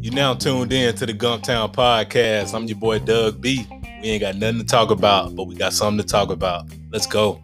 You now tuned in to the Gumptown Podcast. I'm your boy Doug B. We ain't got nothing to talk about, but we got something to talk about. Let's go.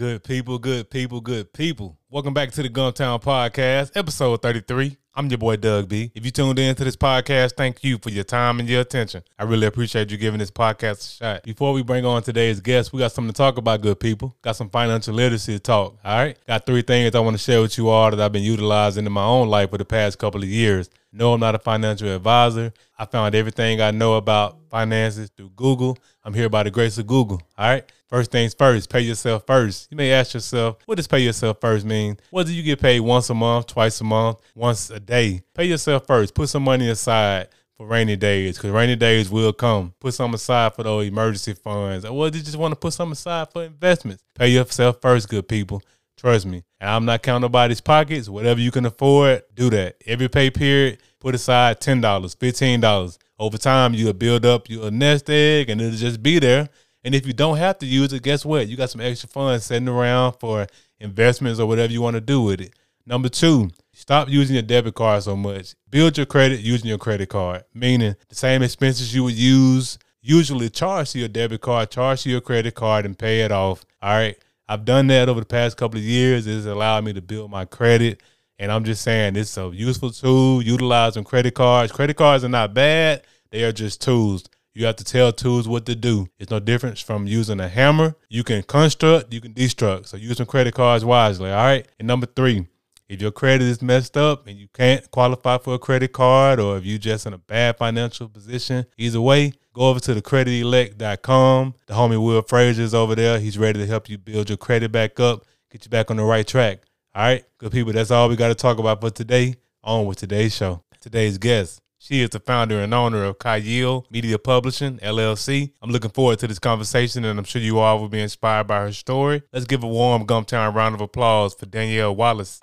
Good people, good people, good people. Welcome back to the Gumptown Podcast, episode 33. I'm your boy Doug B. If you tuned in to this podcast, thank you for your time and your attention. I really appreciate you giving this podcast a shot. Before we bring on today's guest, we got something to talk about, good people. Got some financial literacy to talk. All right. Got three things I want to share with you all that I've been utilizing in my own life for the past couple of years. No, I'm not a financial advisor. I found everything I know about finances through Google. I'm here by the grace of Google. All right. First things first, pay yourself first. You may ask yourself, what does pay yourself first mean? Whether you get paid once a month, twice a month, once a day, pay yourself first. Put some money aside for rainy days because rainy days will come. Put some aside for those emergency funds. Or whether you just want to put some aside for investments. Pay yourself first, good people. Trust me. And I'm not counting nobody's pockets. Whatever you can afford, do that. Every pay period, put aside $10, $15. Over time, you'll build up your nest egg and it'll just be there and if you don't have to use it, guess what? You got some extra funds sitting around for investments or whatever you want to do with it. Number two, stop using your debit card so much. Build your credit using your credit card, meaning the same expenses you would use usually charge to your debit card, charge to your credit card, and pay it off. All right. I've done that over the past couple of years. It's allowed me to build my credit. And I'm just saying it's a useful tool utilizing credit cards. Credit cards are not bad, they are just tools. You have to tell tools what to do. It's no difference from using a hammer. You can construct, you can destruct. So use some credit cards wisely. All right. And number three, if your credit is messed up and you can't qualify for a credit card, or if you're just in a bad financial position, either way, go over to the creditelect.com. The homie Will Frazier is over there. He's ready to help you build your credit back up, get you back on the right track. All right, good people. That's all we got to talk about for today. On with today's show. Today's guest she is the founder and owner of Chayil Media Publishing, LLC. I'm looking forward to this conversation, and I'm sure you all will be inspired by her story. Let's give a warm Gumptown round of applause for Danielle Wallace.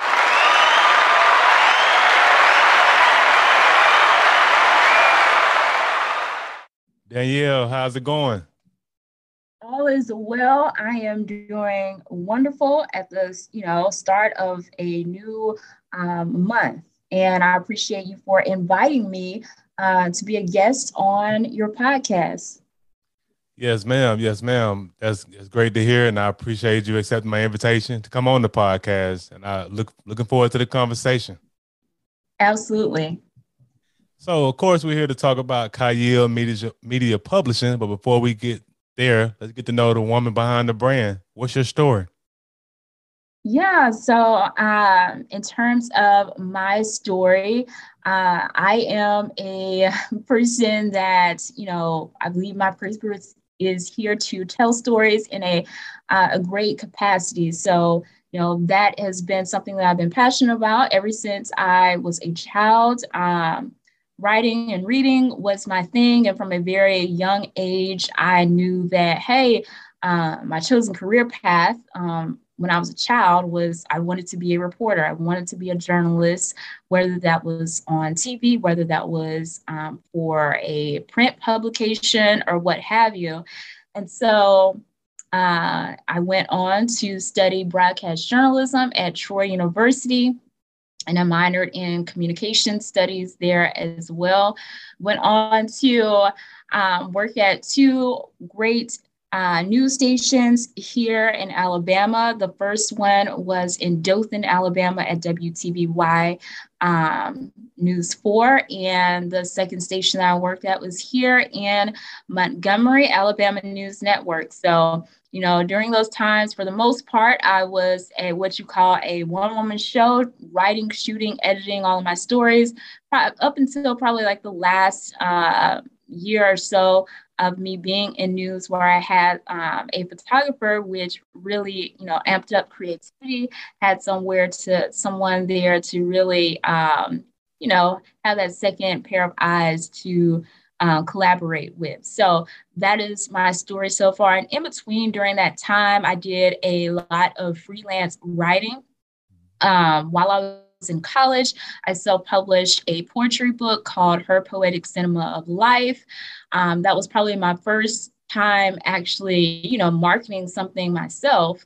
Danielle, how's it going? All is well. I am doing wonderful at the you know start of a new um, month. And I appreciate you for inviting me uh, to be a guest on your podcast. Yes, ma'am. Yes, ma'am. That's, that's great to hear, and I appreciate you accepting my invitation to come on the podcast. And I look looking forward to the conversation. Absolutely. So, of course, we're here to talk about Chayil Media Media Publishing. But before we get there, let's get to know the woman behind the brand. What's your story? Yeah, so um, in terms of my story, uh, I am a person that, you know, I believe my purpose is here to tell stories in a, uh, a great capacity. So, you know, that has been something that I've been passionate about ever since I was a child. Um, writing and reading was my thing. And from a very young age, I knew that, hey, uh, my chosen career path um, when I was a child was I wanted to be a reporter. I wanted to be a journalist, whether that was on TV, whether that was um, for a print publication or what have you. And so uh, I went on to study broadcast journalism at Troy University. And I minored in communication studies there as well. Went on to um, work at two great uh, news stations here in Alabama. The first one was in Dothan, Alabama at WTVY um, News 4. And the second station that I worked at was here in Montgomery, Alabama News Network. So, you know, during those times, for the most part, I was a what you call a one woman show, writing, shooting, editing all of my stories up until probably like the last uh, year or so of me being in news where I had um, a photographer, which really, you know, amped up creativity, had somewhere to someone there to really, um, you know, have that second pair of eyes to uh, collaborate with. So that is my story so far. And in between, during that time, I did a lot of freelance writing um, while I was in college. I self published a poetry book called Her Poetic Cinema of Life. Um, that was probably my first time actually, you know, marketing something myself.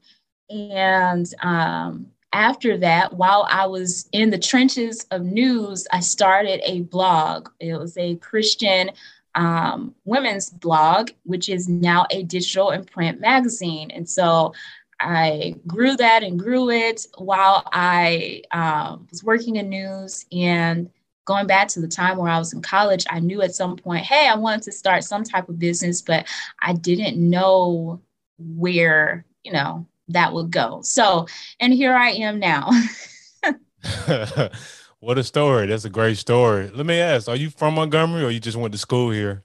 And um, after that, while I was in the trenches of news, I started a blog. It was a Christian um, women's blog, which is now a digital and print magazine. And so I grew that and grew it while I um, was working in news. And going back to the time where I was in college, I knew at some point, hey, I wanted to start some type of business, but I didn't know where, you know, that would go. So, and here I am now. what a story. That's a great story. Let me ask, are you from Montgomery or you just went to school here?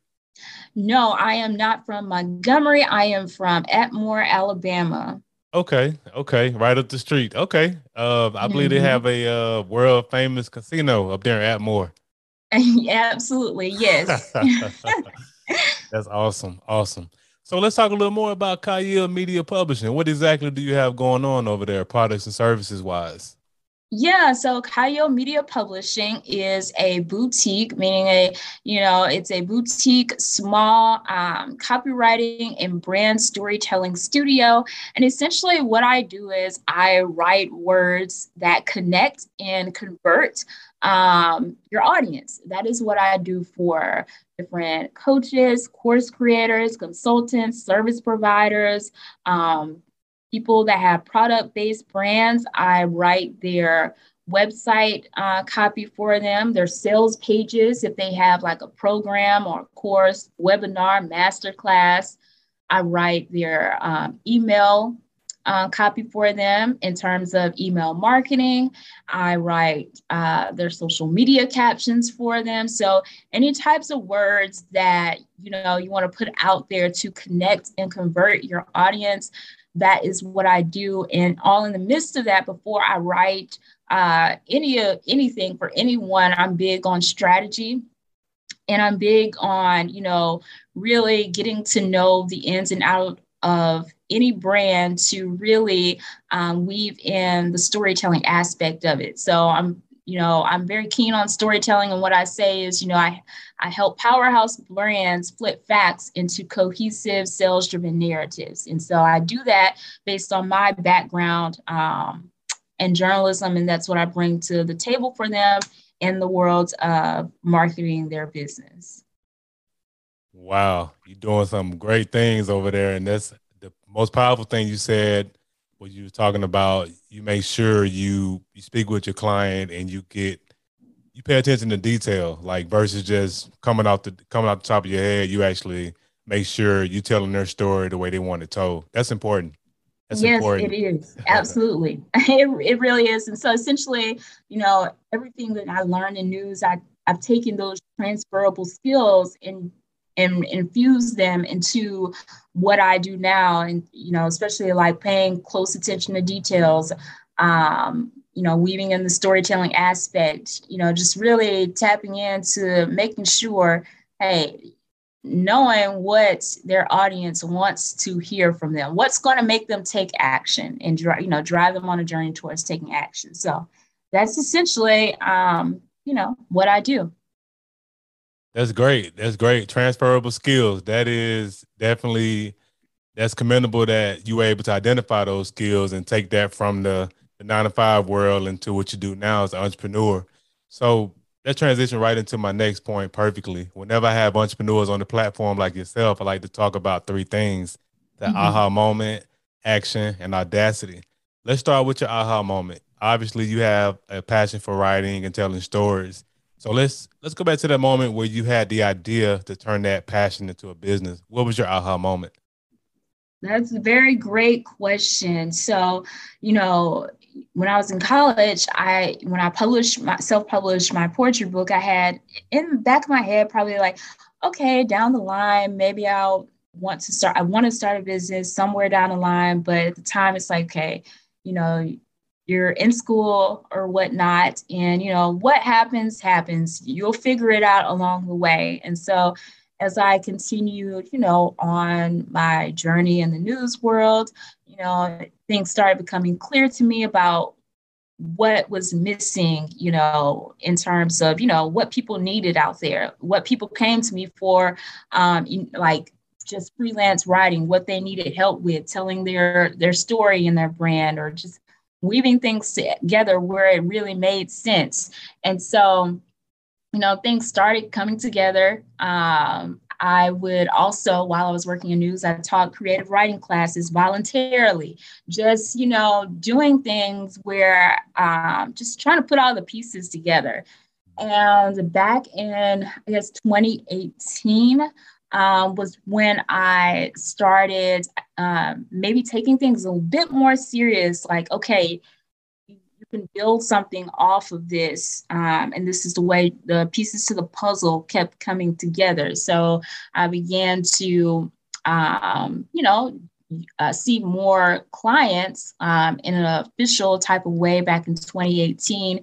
No, I am not from Montgomery. I am from Atmore, Alabama. Okay, okay, right up the street. Okay, uh, I believe mm-hmm. they have a uh, world famous casino up there in Atmore. Absolutely, yes. That's awesome, awesome. So let's talk a little more about Chayil Media Publishing. What exactly do you have going on over there, products and services wise? Yeah, so Chayil Media Publishing is a boutique, meaning a, you know, it's a boutique, small um, copywriting and brand storytelling studio. And essentially, what I do is I write words that connect and convert um, your audience. That is what I do for different coaches, course creators, consultants, service providers, um, people that have product based brands. I write their website uh, copy for them, their sales pages, if they have like a program or course, webinar, masterclass. I write their um, email uh, copy for them in terms of email marketing. I write uh, their social media captions for them. So any types of words that you know you want to put out there to connect and convert your audience. That is what I do, and all in the midst of that, before I write uh, any uh, anything for anyone, I'm big on strategy and I'm big on, you know, really getting to know the ins and out of any brand to really um, weave in the storytelling aspect of it. So I'm, you know, I'm very keen on storytelling, and what I say is, you know, I I help powerhouse brands flip facts into cohesive, sales-driven narratives, and so I do that based on my background um, and journalism, and that's what I bring to the table for them in the world of marketing their business. Wow, you're doing some great things over there, and that's the most powerful thing you said. What you were talking about, you make sure you you speak with your client and you get you pay attention to detail, like versus just coming out the coming out the top of your head. You actually make sure you telling their story the way they want it told. That's important. That's yes, important. it is. Absolutely. it, it really is. And so essentially, you know, everything that I learned in news, I, I've taken those transferable skills and and infuse them into what I do now. And, you know, especially like paying close attention to details, um, you know, weaving in the storytelling aspect, you know, just really tapping into making sure, hey, knowing what their audience wants to hear from them, what's going to make them take action and, you know, drive them on a journey towards taking action. So that's essentially, um, you know, what I do. That's great. That's great. Transferable skills. That is definitely that's commendable that you were able to identify those skills and take that from the, the nine to five world into what you do now as an entrepreneur. So that transition right into my next point perfectly. Whenever I have entrepreneurs on the platform like yourself, I like to talk about three things the mm-hmm. aha moment, action, and audacity. Let's start with your aha moment. Obviously, you have a passion for writing and telling stories. So let's let's go back to that moment where you had the idea to turn that passion into a business. What was your aha moment? That's a very great question. So, you know, when I was in college, I when I published my self-published my poetry book, I had in the back of my head probably like, okay, down the line, maybe I'll want to start. I want to start a business somewhere down the line, but at the time, it's like, okay, you know, you're in school or whatnot and you know what happens happens. You'll figure it out along the way. And so as i continued you know on my journey in the news world you know things started becoming clear to me about what was missing you know in terms of you know what people needed out there what people came to me for um like just freelance writing, what they needed help with, telling their their story and their brand, or just weaving things together where it really made sense. And so, you know, things started coming together. Um, I would also, while I was working in news, I taught creative writing classes voluntarily, just, you know, doing things where um, just trying to put all the pieces together. And back in, I guess, 2018, um, was when I started um, maybe taking things a bit more serious. Like, okay, you can build something off of this, um, and this is the way the pieces to the puzzle kept coming together. So I began to, um, you know, uh, see more clients um, in an official type of way back in 2018.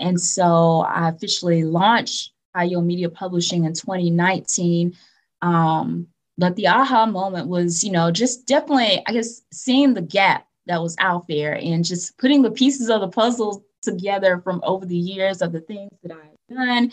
And so I officially launched Chayil Media Publishing in 2019. Um, but the aha moment was, you know, just definitely, I guess, seeing the gap that was out there and just putting the pieces of the puzzle together from over the years of the things that I've done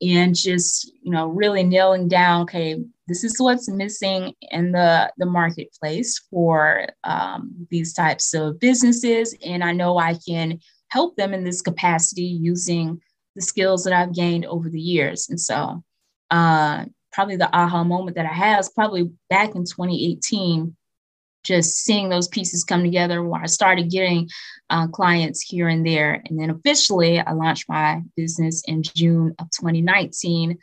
and just, you know, really nailing down, okay, this is what's missing in the, the marketplace for um, these types of businesses. And I know I can help them in this capacity using the skills that I've gained over the years. And so, uh, probably the aha moment that I had was probably back in 2018, just seeing those pieces come together where I started getting uh, clients here and there. And then officially, I launched my business in June of 2019.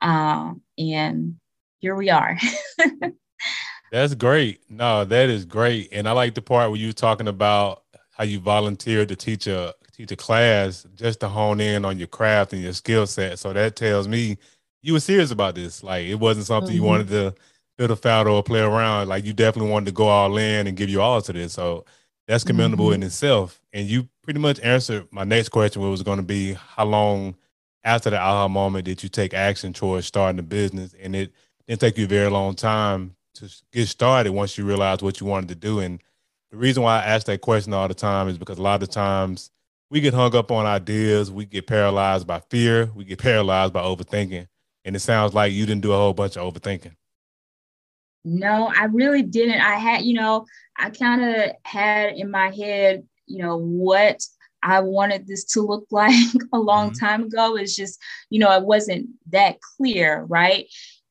Uh, and here we are. That's great. No, that is great. And I like the part where you are talking about how you volunteered to teach a teach a class just to hone in on your craft and your skill set. So that tells me you were serious about this. Like it wasn't something mm-hmm. you wanted to build a foul or play around. Like you definitely wanted to go all in and give you all to this. So that's commendable mm-hmm. in itself. And you pretty much answered my next question, which was going to be how long after the aha moment did you take action towards starting a business? And it didn't take you a very long time to get started once you realized what you wanted to do. And the reason why I ask that question all the time is because a lot of times we get hung up on ideas, we get paralyzed by fear, we get paralyzed by overthinking. And it sounds like you didn't do a whole bunch of overthinking. No, I really didn't. I had, you know, I kind of had in my head, you know, what I wanted this to look like a long mm-hmm. time ago. It's just, you know, it wasn't that clear, right?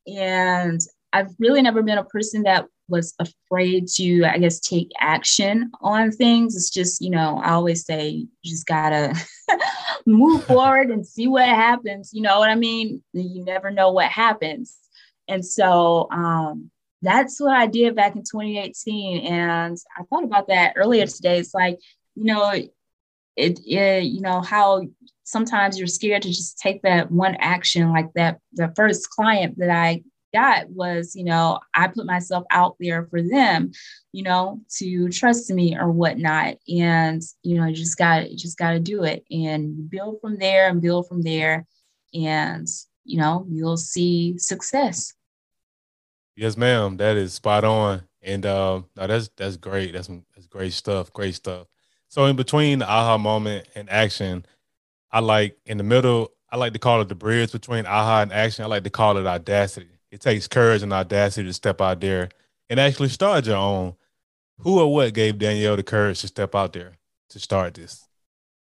And I've really never been a person that was afraid to, I guess, take action on things. It's just, you know, I always say you just gotta move forward and see what happens. You know what I mean? You never know what happens. And so um, that's what I did back in 2018. And I thought about that earlier today. It's like, you know, it, it you know, how sometimes you're scared to just take that one action like that the first client that i got was, you know, I put myself out there for them, you know, to trust me or whatnot. And, you know, just got you just got to do it and build from there and build from there. And, you know, you'll see success. Yes, ma'am. That is spot on. And um, no, that's that's great. That's that's great stuff. Great stuff. So in between the aha moment and action, I like in the middle, I like to call it the bridge between aha and action. I like to call it audacity it takes courage and audacity to step out there and actually start your own. Who or what gave Danielle the courage to step out there to start this?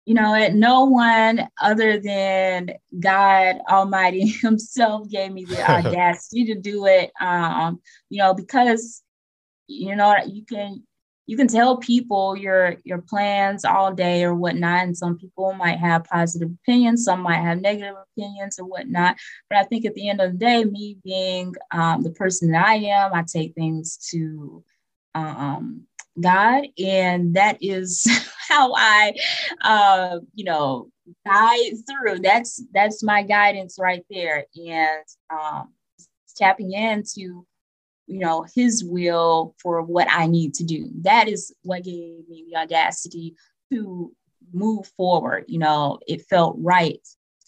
You know, no one other than God Almighty Himself gave me the audacity to do it. Um, you know, because you know you can you can tell people your your plans all day or whatnot and some people might have positive opinions some might have negative opinions or whatnot. But i think at the end of the day me being um, the person that i am i take things to um, god and that is how i uh, you know guide through. That's that's my guidance right there. And um, tapping into you know, his will for what I need to do. That is what gave me the audacity to move forward. You know, it felt right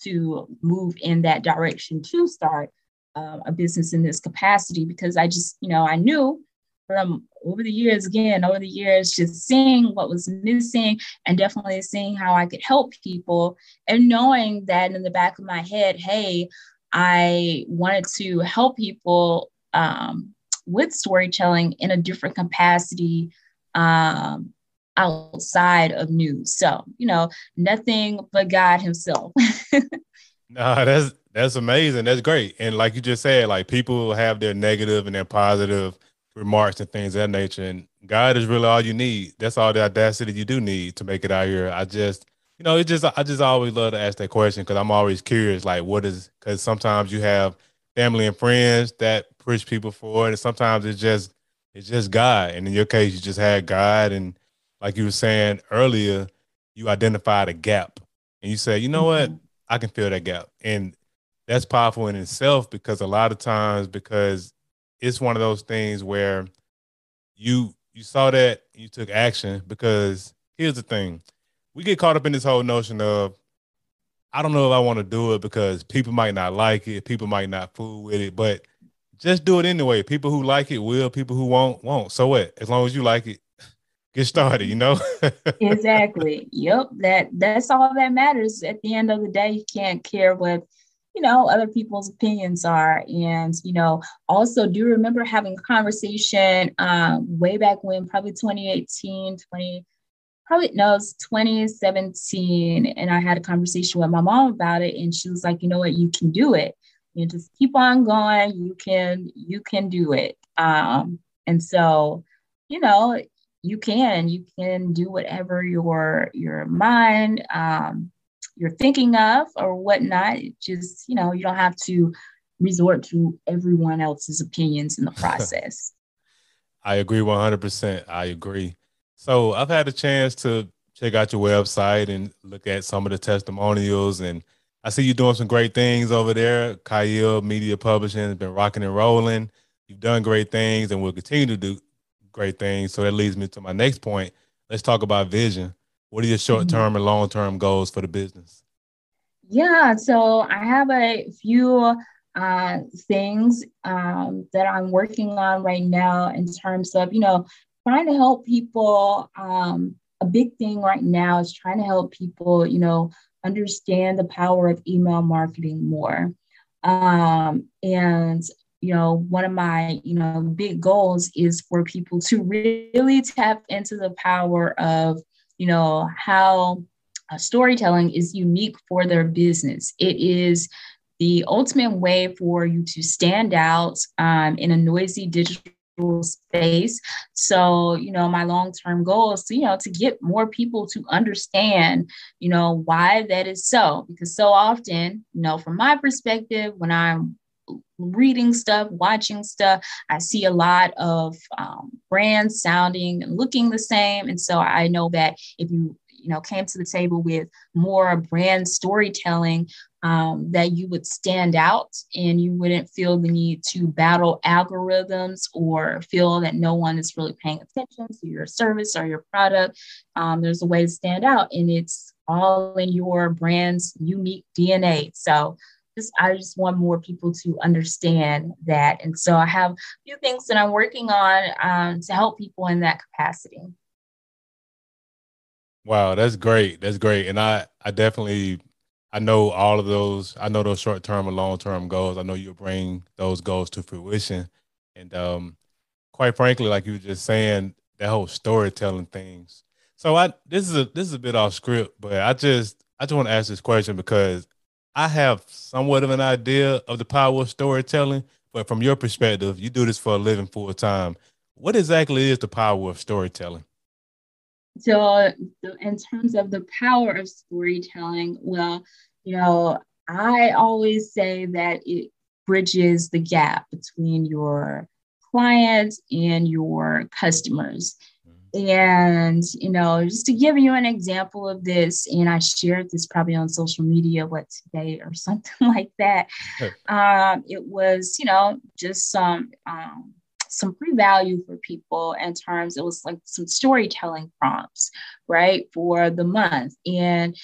to move in that direction to start uh, a business in this capacity because I just, you know, I knew from over the years, again, over the years, just seeing what was missing and definitely seeing how I could help people and knowing that in the back of my head, hey, I wanted to help people um, with storytelling in a different capacity um, outside of news. So, you know, nothing but God Himself. no, that's that's amazing. That's great. And like you just said, like people have their negative and their positive remarks and things of that nature. And God is really all you need. That's all the audacity you do need to make it out here. I just, you know, it just I just always love to ask that question because I'm always curious, like what is because sometimes you have family and friends that push people forward, and sometimes it's just it's just God. And in your case, you just had God, and like you were saying earlier, you identified a gap, and you said, you know mm-hmm. what, I can fill that gap, and that's powerful in itself because a lot of times because it's one of those things where you you saw that and you took action because here's the thing we get caught up in this whole notion of I don't know if I want to do it because people might not like it, people might not fool with it, but just do it anyway. People who like it will, people who won't won't. So what? As long as you like it, get started, you know? exactly. Yep. That that's all that matters. At the end of the day, you can't care what you know other people's opinions are and you know also do remember having a conversation um, way back when probably 2018 20 probably no, it's 2017. And I had a conversation with my mom about it. And she was like, you know what, you can do it. You just keep on going. You can, you can do it. Um, and so, you know, you can, you can do whatever your your mind um, you're thinking of or whatnot. Just, you know, you don't have to resort to everyone else's opinions in the process. I agree 100%. I agree. So I've had a chance to check out your website and look at some of the testimonials, and I see you doing some great things over there. Chayil Media Publishing has been rocking and rolling. You've done great things, and will continue to do great things. So that leads me to my next point. Let's talk about vision. What are your short term mm-hmm. and long term goals for the business? Yeah, so I have a few uh, things um, that I'm working on right now in terms of, you know, trying to help people. Um, a big thing right now is trying to help people, you know, understand the power of email marketing more. Um, and you know, one of my, you know, big goals is for people to really tap into the power of, you know, how uh, storytelling is unique for their business. It is the ultimate way for you to stand out um, in a noisy digital space. So, you know, my long-term goal is to, you know, to get more people to understand, you know, why that is so. Because so often, you know, from my perspective, when I'm reading stuff, watching stuff, I see a lot of um, brands sounding and looking the same. And so I know that if you you know came to the table with more brand storytelling um, that you would stand out and you wouldn't feel the need to battle algorithms or feel that no one is really paying attention to your service or your product. Um, there's a way to stand out, and it's all in your brand's unique DNA. So, just I just want more people to understand that, and so I have a few things that I'm working on um, to help people in that capacity. Wow, that's great. That's great, and I I definitely I know all of those. I know those short term and long term goals. I know you'll bring those goals to fruition. And um, quite frankly, like you were just saying, that whole storytelling things. So I this is a this is a bit off script, but I just I just want to ask this question because I have somewhat of an idea of the power of storytelling, but from your perspective, you do this for a living full time. What exactly is the power of storytelling? So, in terms of the power of storytelling, well, you know, I always say that it bridges the gap between your clients and your customers. Mm-hmm. And, you know, just to give you an example of this, and I shared this probably on social media, what today or something like that. um, it was, you know, just some um, some free value for people in terms it was like some storytelling prompts right for the month. And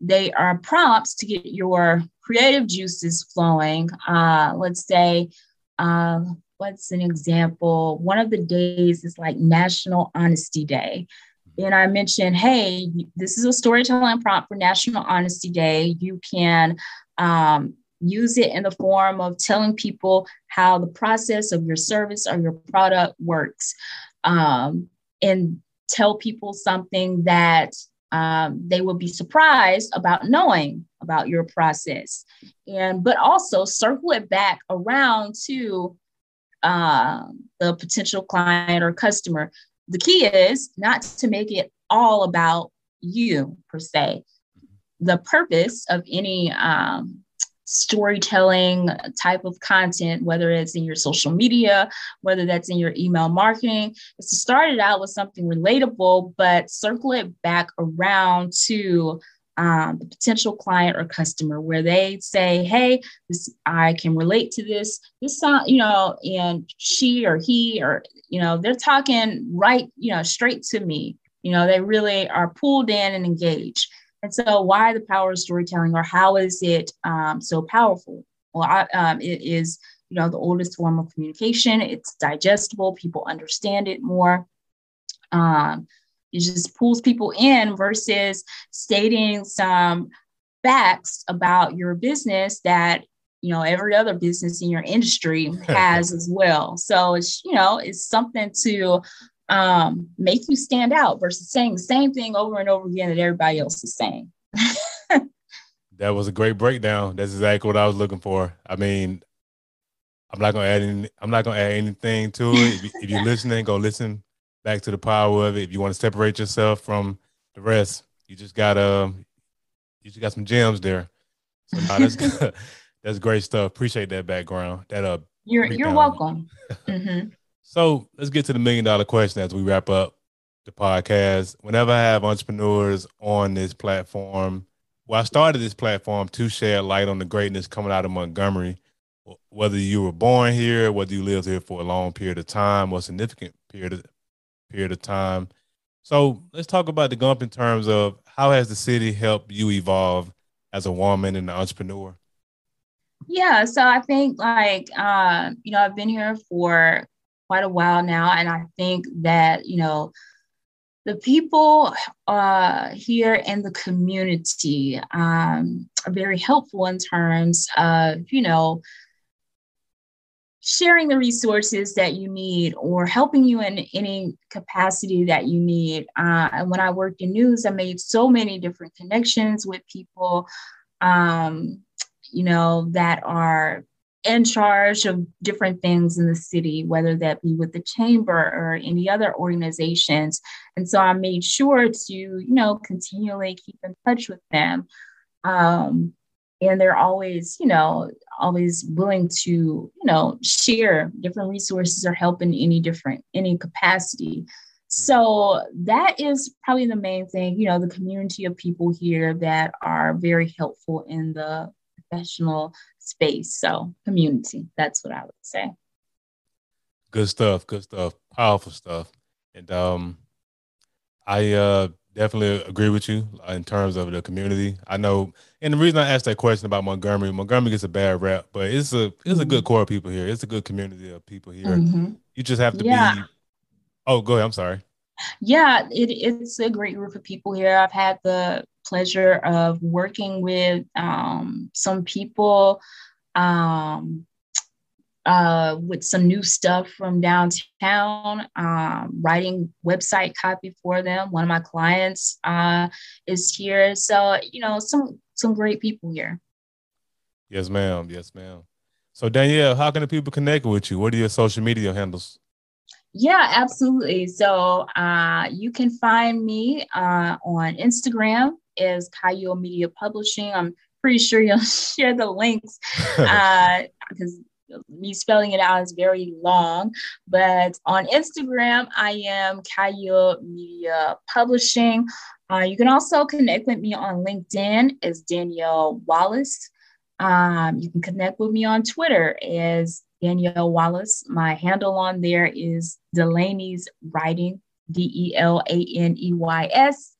they are prompts to get your creative juices flowing. Uh, let's say uh, what's an example? One of the days is like national honesty day. And I mentioned, hey, this is a storytelling prompt for National Honesty Day. You can um, use it in the form of telling people how the process of your service or your product works um, and tell people something that um, they will be surprised about knowing about your process. And but also circle it back around to uh, the potential client or customer. The key is not to make it all about you per se. The purpose of any um, storytelling type of content, whether it's in your social media, whether that's in your email marketing, is to start it out with something relatable, but circle it back around to um, the potential client or customer where they say, Hey, this, I can relate to this. This sound, you know, and she or he, or, you know, they're talking right, you know, straight to me. You know, they really are pulled in and engaged. And so, why the power of storytelling, or how is it um, so powerful? Well, I, um, it is, you know, the oldest form of communication. It's digestible. People understand it more. Um, it just pulls people in versus stating some facts about your business that you know every other business in your industry has as well. So it's you know it's something to um, make you stand out versus saying the same thing over and over again that everybody else is saying. that was a great breakdown. That's exactly what I was looking for. I mean, I'm not gonna add any, I'm not gonna add anything to it. If, if you're listening, go listen back to the power of it. If you want to separate yourself from the rest, you just gotta you just got some gems there. So no, that's good. that's great stuff. Appreciate that background. That uh you're you're welcome. Mm-hmm. So let's get to the million dollar question as we wrap up the podcast. Whenever I have entrepreneurs on this platform, well, I started this platform to shed light on the greatness coming out of Montgomery. Whether you were born here, whether you lived here for a long period of time or significant period of, period of time. So let's talk about the Gump in terms of how has the city helped you evolve as a woman and an entrepreneur? Yeah, so I think like uh, you know I've been here for quite a while now. And I think that, you know, the people uh, here in the community um, are very helpful in terms of, you know, sharing the resources that you need or helping you in any capacity that you need. Uh, and when I worked in news, I made so many different connections with people, um, you know, that are in charge of different things in the city, whether that be with the chamber or any other organizations. And so I made sure to, you know, continually keep in touch with them. Um, and they're always, you know, always willing to, you know, share different resources or help in any different, any capacity. So that is probably the main thing, you know, the community of people here that are very helpful in the professional space. So community, that's what I would say. Good stuff. Good stuff. Powerful stuff. And um, I uh, definitely agree with you in terms of the community. I know, and the reason I asked that question about Montgomery, Montgomery gets a bad rap, but it's a it's mm-hmm. a good mm-hmm. core of people here. It's a good community of people here. Mm-hmm. You just have to yeah. be. Oh, go ahead. I'm sorry. Yeah, it, it's a great group of people here. I've had the pleasure of working with um, some people um, uh, with some new stuff from downtown, um, writing website copy for them. One of my clients uh, is here. So, you know, some some great people here. Yes, ma'am. Yes, ma'am. So, Danielle, how can the people connect with you? What are your social media handles? Yeah, absolutely. So uh, you can find me uh, on Instagram as Chayil Media Publishing. I'm pretty sure you'll share the links because uh, me spelling it out is very long. But on Instagram, I am Chayil Media Publishing. Uh, you can also connect with me on LinkedIn as Danielle Wallace. Um, you can connect with me on Twitter as Danielle Wallace. My handle on there is Delaneys Writing, D E L A N E Y S,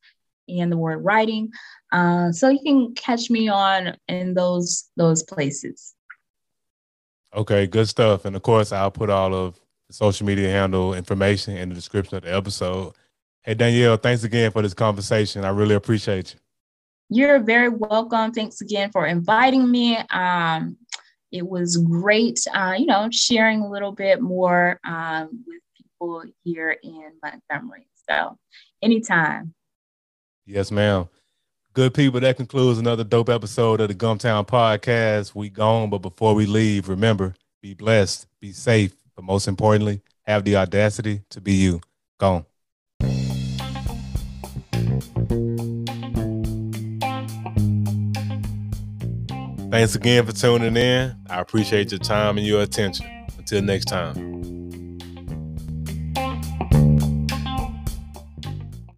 and the word writing. Uh, so you can catch me on in those those places. Okay, good stuff. And of course, I'll put all of the social media handle information in the description of the episode. Hey Danielle, thanks again for this conversation. I really appreciate you. You're very welcome. Thanks again for inviting me. Um, it was great, uh, you know, sharing a little bit more um, with people here in Montgomery. So, anytime. Yes, ma'am. Good people, that concludes another dope episode of the Gumptown Podcast. We gone, but before we leave, remember, be blessed, be safe, but most importantly, have the audacity to be you. Gone. Thanks again for tuning in. I appreciate your time and your attention. Until next time.